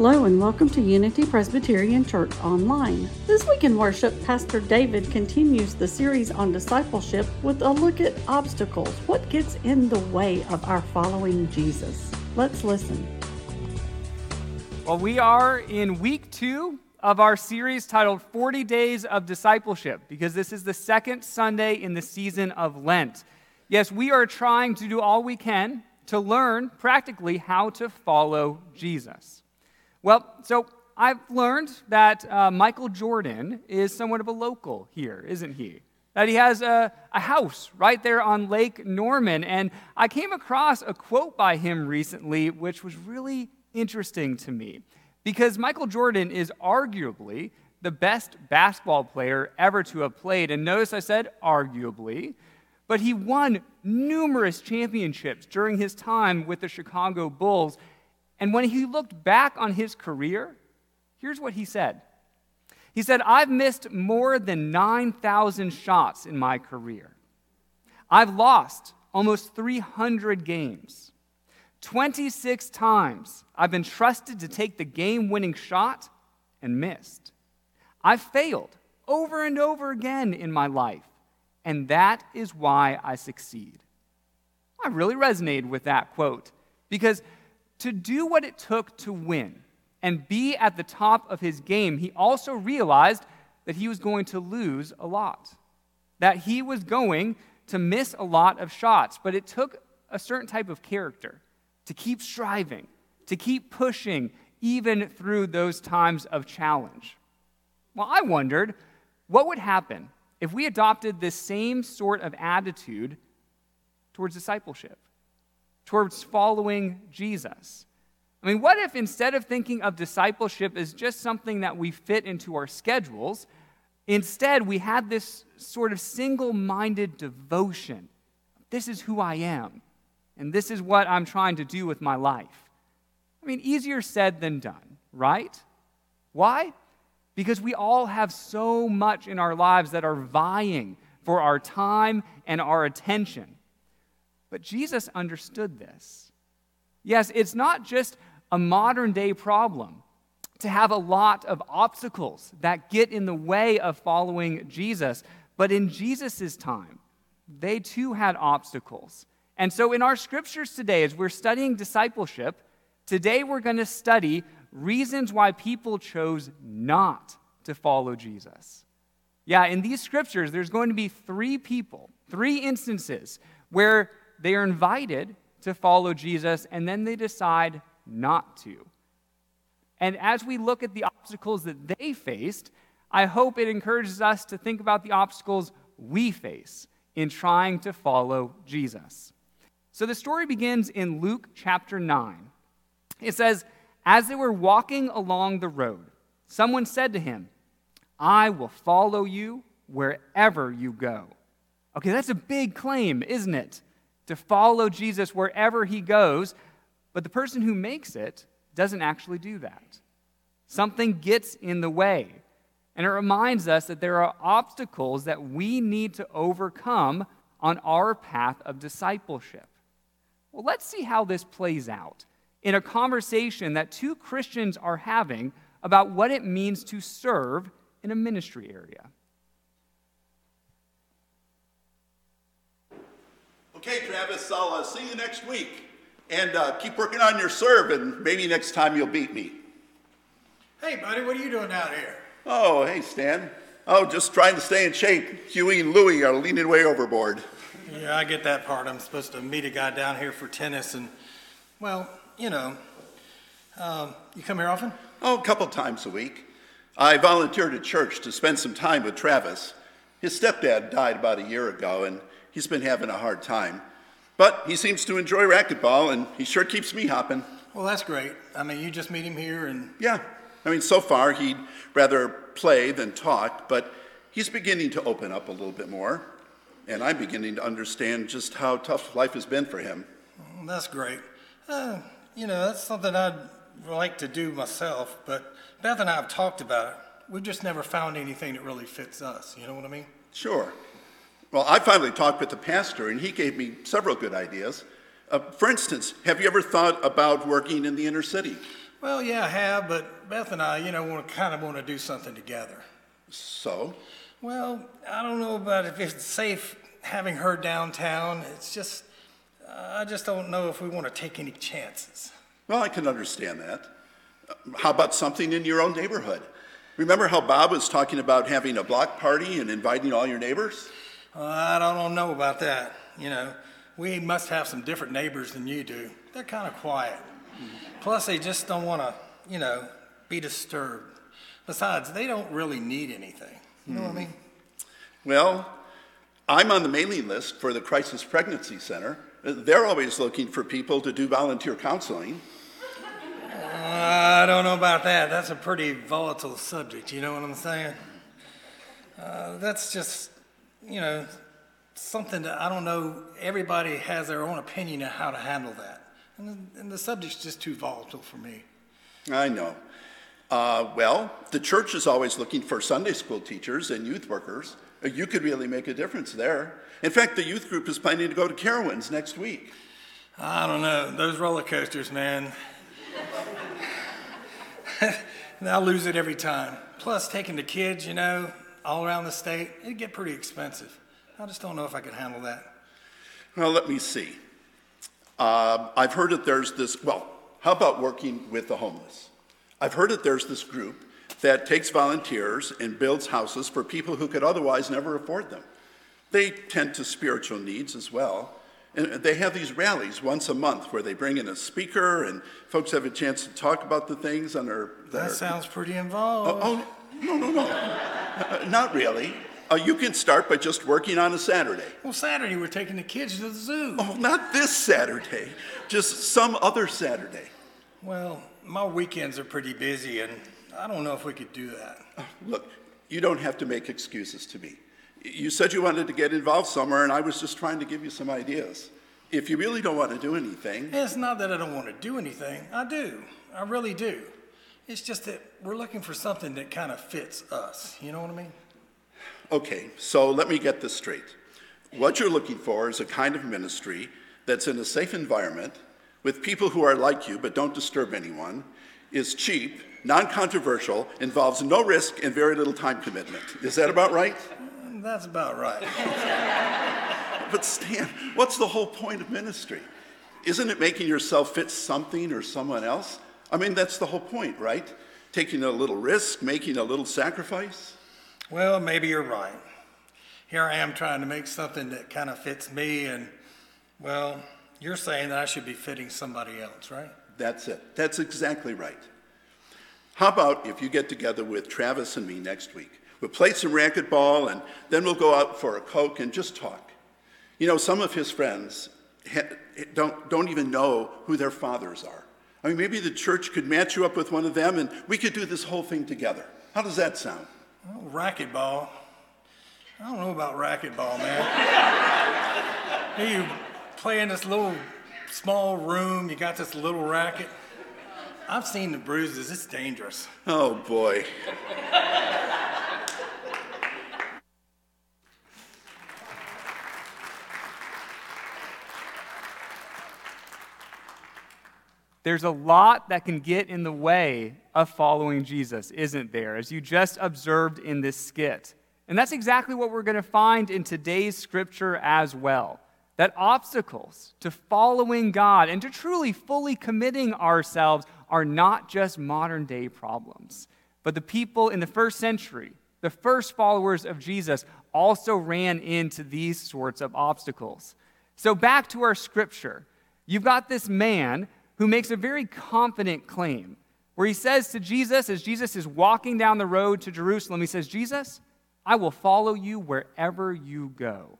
Hello and welcome to Unity Presbyterian Church Online. This week in worship, Pastor David continues the series on discipleship with a look at obstacles. What gets in the way of our following Jesus? Let's listen. Well, we are in week two of our series titled 40 Days of Discipleship because this is the second Sunday in the season of Lent. Yes, we are trying to do all we can to learn practically how to follow Jesus. Well, so I've learned that uh, Michael Jordan is somewhat of a local here, isn't he? That he has a, a house right there on Lake Norman. And I came across a quote by him recently, which was really interesting to me. Because Michael Jordan is arguably the best basketball player ever to have played. And notice I said arguably, but he won numerous championships during his time with the Chicago Bulls. And when he looked back on his career, here's what he said He said, I've missed more than 9,000 shots in my career. I've lost almost 300 games. 26 times I've been trusted to take the game winning shot and missed. I've failed over and over again in my life, and that is why I succeed. I really resonated with that quote because to do what it took to win and be at the top of his game, he also realized that he was going to lose a lot, that he was going to miss a lot of shots. But it took a certain type of character to keep striving, to keep pushing, even through those times of challenge. Well, I wondered what would happen if we adopted this same sort of attitude towards discipleship towards following Jesus. I mean, what if instead of thinking of discipleship as just something that we fit into our schedules, instead we had this sort of single minded devotion? This is who I am, and this is what I'm trying to do with my life. I mean, easier said than done, right? Why? Because we all have so much in our lives that are vying for our time and our attention. But Jesus understood this. Yes, it's not just a modern day problem to have a lot of obstacles that get in the way of following Jesus, but in Jesus' time, they too had obstacles. And so, in our scriptures today, as we're studying discipleship, today we're going to study reasons why people chose not to follow Jesus. Yeah, in these scriptures, there's going to be three people, three instances where they are invited to follow Jesus and then they decide not to. And as we look at the obstacles that they faced, I hope it encourages us to think about the obstacles we face in trying to follow Jesus. So the story begins in Luke chapter 9. It says, As they were walking along the road, someone said to him, I will follow you wherever you go. Okay, that's a big claim, isn't it? To follow Jesus wherever he goes, but the person who makes it doesn't actually do that. Something gets in the way. And it reminds us that there are obstacles that we need to overcome on our path of discipleship. Well, let's see how this plays out in a conversation that two Christians are having about what it means to serve in a ministry area. Okay, Travis, I'll uh, see you next week. And uh, keep working on your serve, and maybe next time you'll beat me. Hey, buddy, what are you doing out here? Oh, hey, Stan. Oh, just trying to stay in shape. Huey and Louie are leaning way overboard. Yeah, I get that part. I'm supposed to meet a guy down here for tennis, and, well, you know. Um, you come here often? Oh, a couple times a week. I volunteered at church to spend some time with Travis. His stepdad died about a year ago, and he's been having a hard time. But he seems to enjoy racquetball, and he sure keeps me hopping. Well, that's great. I mean, you just meet him here, and. Yeah. I mean, so far he'd rather play than talk, but he's beginning to open up a little bit more. And I'm beginning to understand just how tough life has been for him. That's great. Uh, you know, that's something I'd like to do myself, but Beth and I have talked about it. We've just never found anything that really fits us. You know what I mean? Sure. Well, I finally talked with the pastor, and he gave me several good ideas. Uh, for instance, have you ever thought about working in the inner city? Well, yeah, I have, but Beth and I, you know, want to kind of want to do something together. So, Well, I don't know about if it's safe having her downtown. It's just, I just don't know if we want to take any chances. well, I can understand that. Uh, How about something in your own neighborhood? Remember how Bob was talking about having a block party and inviting all your neighbors? I don't know about that. You know, we must have some different neighbors than you do. They're kind of quiet. Plus, they just don't want to, you know, be disturbed. Besides, they don't really need anything. You know what I mean? Well, I'm on the mailing list for the Crisis Pregnancy Center. They're always looking for people to do volunteer counseling. I don't know about that. That's a pretty volatile subject. You know what I'm saying? Uh, that's just, you know, something that I don't know. Everybody has their own opinion of how to handle that. And, and the subject's just too volatile for me. I know. Uh, well, the church is always looking for Sunday school teachers and youth workers. Uh, You could really make a difference there. In fact, the youth group is planning to go to Carowinds next week. I don't know. Those roller coasters, man. And I lose it every time. Plus, taking the kids, you know, all around the state, it'd get pretty expensive. I just don't know if I could handle that. Well, let me see. Uh, I've heard that there's this, well, how about working with the homeless? I've heard that there's this group that takes volunteers and builds houses for people who could otherwise never afford them. They tend to spiritual needs as well. And they have these rallies once a month where they bring in a speaker and folks have a chance to talk about the things on their. That sounds pretty involved. Oh, no, no, no. Uh, Not really. Uh, you can start by just working on a Saturday. Well, Saturday we're taking the kids to the zoo. Oh, not this Saturday, just some other Saturday. Well, my weekends are pretty busy, and I don't know if we could do that. Look, you don't have to make excuses to me. You said you wanted to get involved somewhere, and I was just trying to give you some ideas. If you really don't want to do anything, it's not that I don't want to do anything. I do. I really do. It's just that we're looking for something that kind of fits us. You know what I mean? okay, so let me get this straight. What you're looking for is a kind of ministry that's in a safe environment with people who are like you but don't disturb anyone, is cheap, non controversial, involves no risk and very little time commitment. Is that about right? Mm, that's about right. But Stan, what's the whole point of ministry? Isn't it making yourself fit something or someone else? I mean, that's the whole point, right? Taking a little risk, making a little sacrifice. Well, maybe you're right. Here I am trying to make something that kind of fits me, and, well, you're saying that I should be fitting somebody else, right? That's it. That's exactly right. How about if you get together with Travis and me next week? We'll play some racquetball and then we'll go out for a Coke and just talk. You know, some of his friends ha- don't, don't even know who their fathers are. I mean, maybe the church could match you up with one of them and we could do this whole thing together. How does that sound? Oh, racquetball. I don't know about racquetball, man. Here you play in this little small room, you got this little racket. I've seen the bruises, it's dangerous. Oh, boy. There's a lot that can get in the way of following Jesus, isn't there? As you just observed in this skit. And that's exactly what we're going to find in today's scripture as well. That obstacles to following God and to truly fully committing ourselves are not just modern day problems. But the people in the first century, the first followers of Jesus, also ran into these sorts of obstacles. So, back to our scripture. You've got this man who makes a very confident claim where he says to Jesus, as Jesus is walking down the road to Jerusalem, he says, Jesus, I will follow you wherever you go.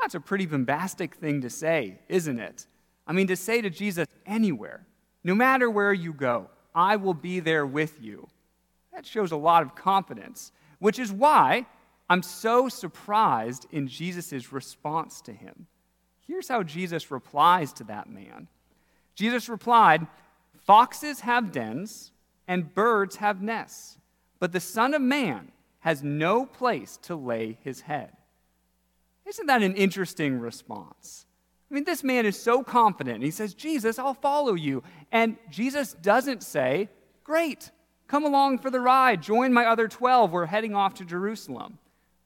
That's a pretty bombastic thing to say, isn't it? I mean, to say to Jesus, anywhere, no matter where you go, I will be there with you. That shows a lot of confidence, which is why I'm so surprised in Jesus' response to him. Here's how Jesus replies to that man Jesus replied, Foxes have dens and birds have nests, but the Son of Man has no place to lay his head. Isn't that an interesting response? I mean, this man is so confident. He says, Jesus, I'll follow you. And Jesus doesn't say, Great, come along for the ride. Join my other 12. We're heading off to Jerusalem.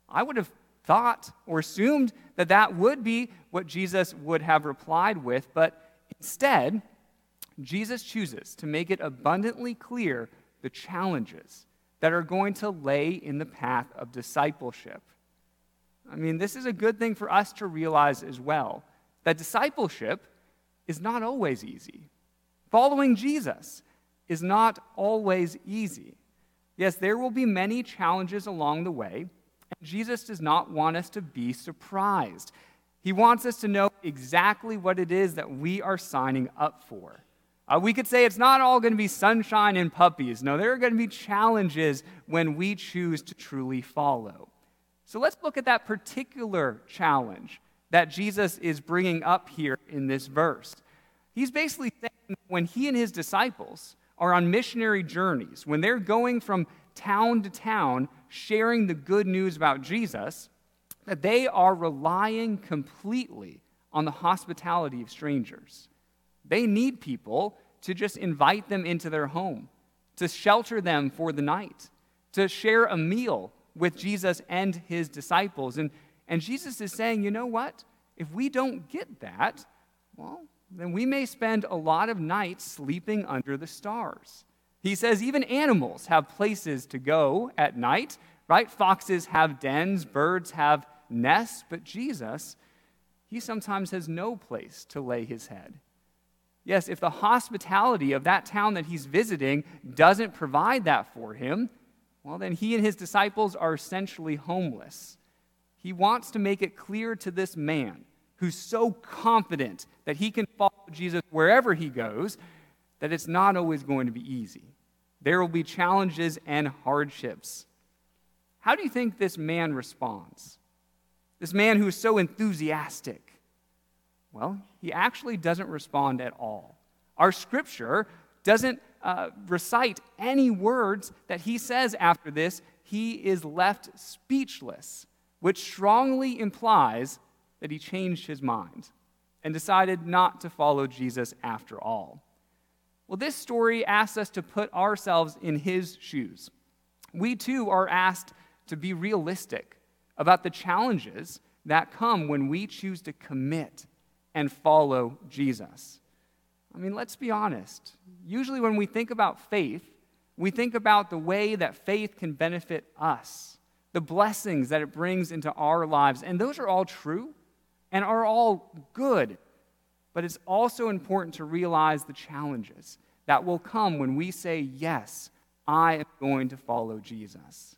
I would have thought or assumed that that would be what Jesus would have replied with, but instead, Jesus chooses to make it abundantly clear the challenges that are going to lay in the path of discipleship. I mean, this is a good thing for us to realize as well that discipleship is not always easy. Following Jesus is not always easy. Yes, there will be many challenges along the way, and Jesus does not want us to be surprised. He wants us to know exactly what it is that we are signing up for. Uh, we could say it's not all going to be sunshine and puppies. No, there are going to be challenges when we choose to truly follow. So let's look at that particular challenge that Jesus is bringing up here in this verse. He's basically saying when he and his disciples are on missionary journeys, when they're going from town to town sharing the good news about Jesus, that they are relying completely on the hospitality of strangers. They need people to just invite them into their home, to shelter them for the night, to share a meal with Jesus and his disciples. And, and Jesus is saying, you know what? If we don't get that, well, then we may spend a lot of nights sleeping under the stars. He says even animals have places to go at night, right? Foxes have dens, birds have nests, but Jesus, he sometimes has no place to lay his head. Yes, if the hospitality of that town that he's visiting doesn't provide that for him, well, then he and his disciples are essentially homeless. He wants to make it clear to this man who's so confident that he can follow Jesus wherever he goes that it's not always going to be easy. There will be challenges and hardships. How do you think this man responds? This man who is so enthusiastic. Well, he actually doesn't respond at all. Our scripture doesn't uh, recite any words that he says after this. He is left speechless, which strongly implies that he changed his mind and decided not to follow Jesus after all. Well, this story asks us to put ourselves in his shoes. We too are asked to be realistic about the challenges that come when we choose to commit and follow Jesus. I mean, let's be honest. Usually, when we think about faith, we think about the way that faith can benefit us, the blessings that it brings into our lives. And those are all true and are all good. But it's also important to realize the challenges that will come when we say, Yes, I am going to follow Jesus.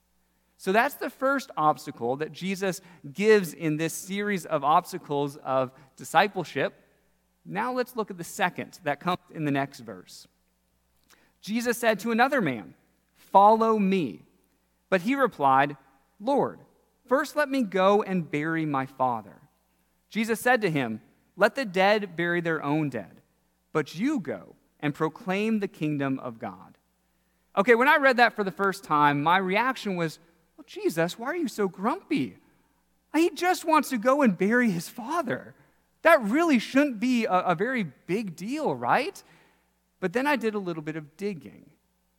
So that's the first obstacle that Jesus gives in this series of obstacles of discipleship. Now let's look at the second that comes in the next verse. Jesus said to another man, Follow me. But he replied, Lord, first let me go and bury my father. Jesus said to him, Let the dead bury their own dead, but you go and proclaim the kingdom of God. Okay, when I read that for the first time, my reaction was, Jesus, why are you so grumpy? He just wants to go and bury his father. That really shouldn't be a, a very big deal, right? But then I did a little bit of digging,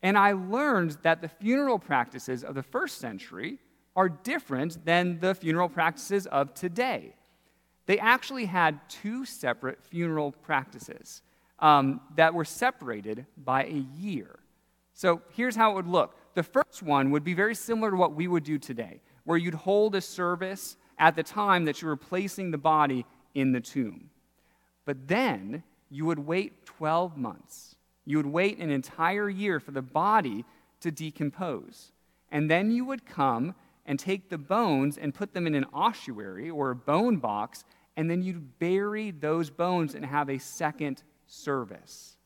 and I learned that the funeral practices of the first century are different than the funeral practices of today. They actually had two separate funeral practices um, that were separated by a year. So here's how it would look the first one would be very similar to what we would do today, where you'd hold a service at the time that you were placing the body in the tomb. But then you would wait 12 months. You would wait an entire year for the body to decompose. And then you would come and take the bones and put them in an ossuary or a bone box, and then you'd bury those bones and have a second service.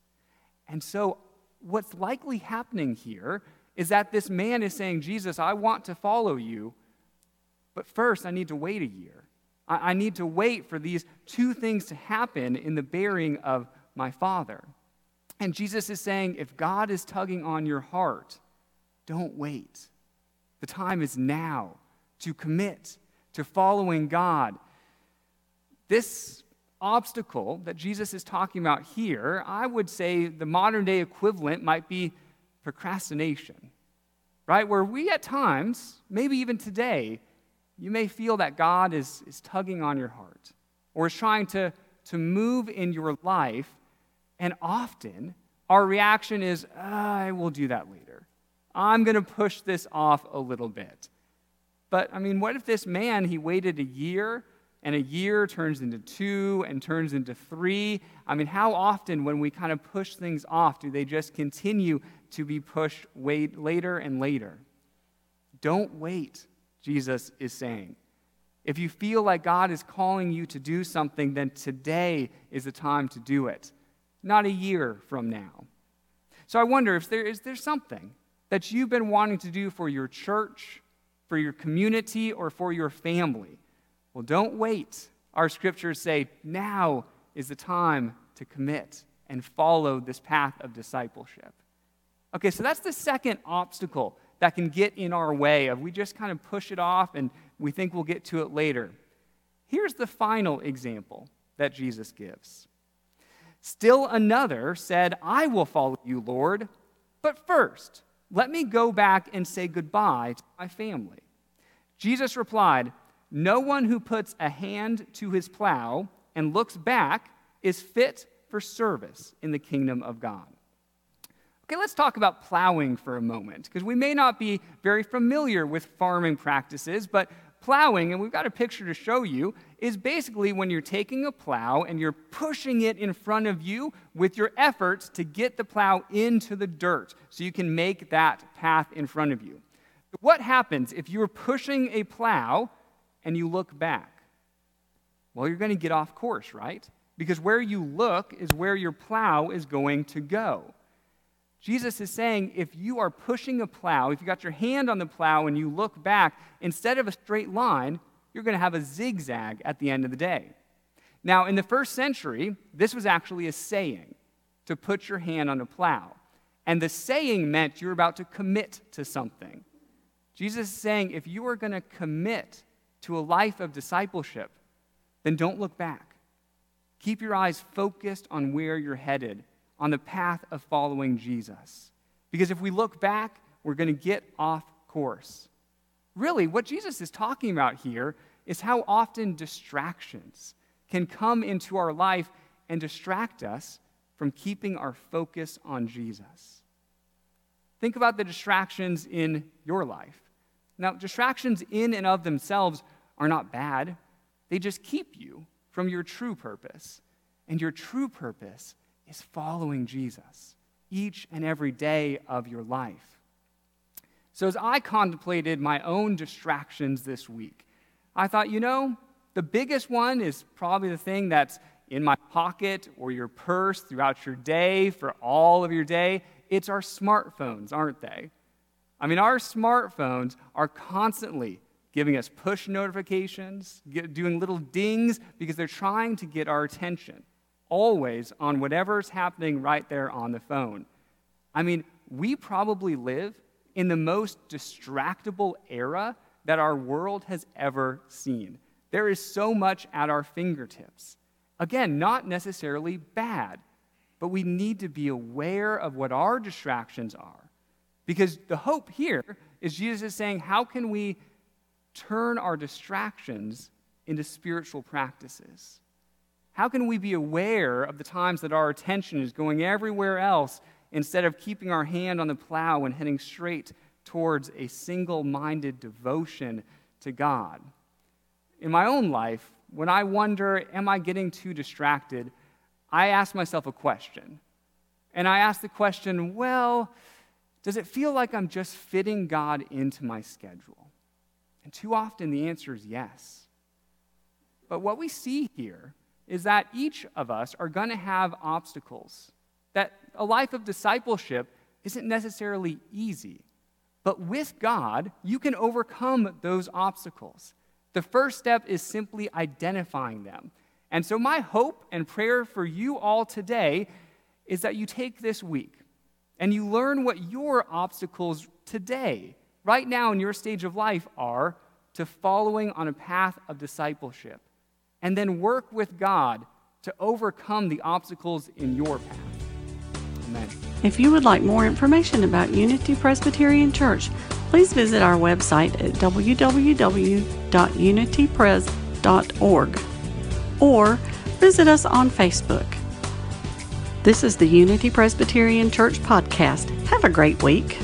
And so, what's likely happening here is that this man is saying, Jesus, I want to follow you, but first I need to wait a year. I, I need to wait for these two things to happen in the burying of my father. And Jesus is saying, if God is tugging on your heart, don't wait. The time is now to commit to following God. This obstacle that Jesus is talking about here, I would say the modern day equivalent might be procrastination, right? Where we at times, maybe even today, you may feel that God is, is tugging on your heart or is trying to, to move in your life, and often our reaction is, ah, I will do that later. I'm going to push this off a little bit. But I mean, what if this man, he waited a year and a year turns into two and turns into three? I mean, how often when we kind of push things off do they just continue to be pushed later and later? Don't wait, Jesus is saying. If you feel like God is calling you to do something, then today is the time to do it, not a year from now. So I wonder if there is there something that you've been wanting to do for your church, for your community, or for your family. Well, don't wait. Our scriptures say now is the time to commit and follow this path of discipleship. Okay, so that's the second obstacle that can get in our way of we just kind of push it off and we think we'll get to it later. Here's the final example that Jesus gives. Still another said, I will follow you, Lord, but first, let me go back and say goodbye to my family. Jesus replied, No one who puts a hand to his plow and looks back is fit for service in the kingdom of God. Okay, let's talk about plowing for a moment, because we may not be very familiar with farming practices, but plowing, and we've got a picture to show you, is basically when you're taking a plow and you're pushing it in front of you with your efforts to get the plow into the dirt so you can make that path in front of you. What happens if you're pushing a plow and you look back? Well, you're going to get off course, right? Because where you look is where your plow is going to go. Jesus is saying if you are pushing a plow, if you got your hand on the plow and you look back, instead of a straight line, you're going to have a zigzag at the end of the day. Now, in the first century, this was actually a saying to put your hand on a plow. And the saying meant you're about to commit to something. Jesus is saying if you are going to commit to a life of discipleship, then don't look back. Keep your eyes focused on where you're headed on the path of following Jesus. Because if we look back, we're going to get off course. Really, what Jesus is talking about here is how often distractions can come into our life and distract us from keeping our focus on Jesus. Think about the distractions in your life. Now, distractions in and of themselves are not bad, they just keep you from your true purpose. And your true purpose is following Jesus each and every day of your life. So, as I contemplated my own distractions this week, I thought, you know, the biggest one is probably the thing that's in my pocket or your purse throughout your day for all of your day. It's our smartphones, aren't they? I mean, our smartphones are constantly giving us push notifications, doing little dings because they're trying to get our attention always on whatever's happening right there on the phone. I mean, we probably live in the most distractible era that our world has ever seen. There is so much at our fingertips. Again, not necessarily bad, but we need to be aware of what our distractions are. Because the hope here is Jesus is saying, how can we turn our distractions into spiritual practices? How can we be aware of the times that our attention is going everywhere else instead of keeping our hand on the plow and heading straight towards a single minded devotion to God? In my own life, when I wonder, am I getting too distracted, I ask myself a question. And I ask the question, well, does it feel like I'm just fitting God into my schedule? And too often the answer is yes. But what we see here is that each of us are going to have obstacles, that a life of discipleship isn't necessarily easy. But with God, you can overcome those obstacles. The first step is simply identifying them. And so, my hope and prayer for you all today is that you take this week and you learn what your obstacles today, right now in your stage of life, are to following on a path of discipleship and then work with God to overcome the obstacles in your path. Amen. If you would like more information about Unity Presbyterian Church, please visit our website at www.unitypres.org or visit us on Facebook. This is the Unity Presbyterian Church podcast. Have a great week.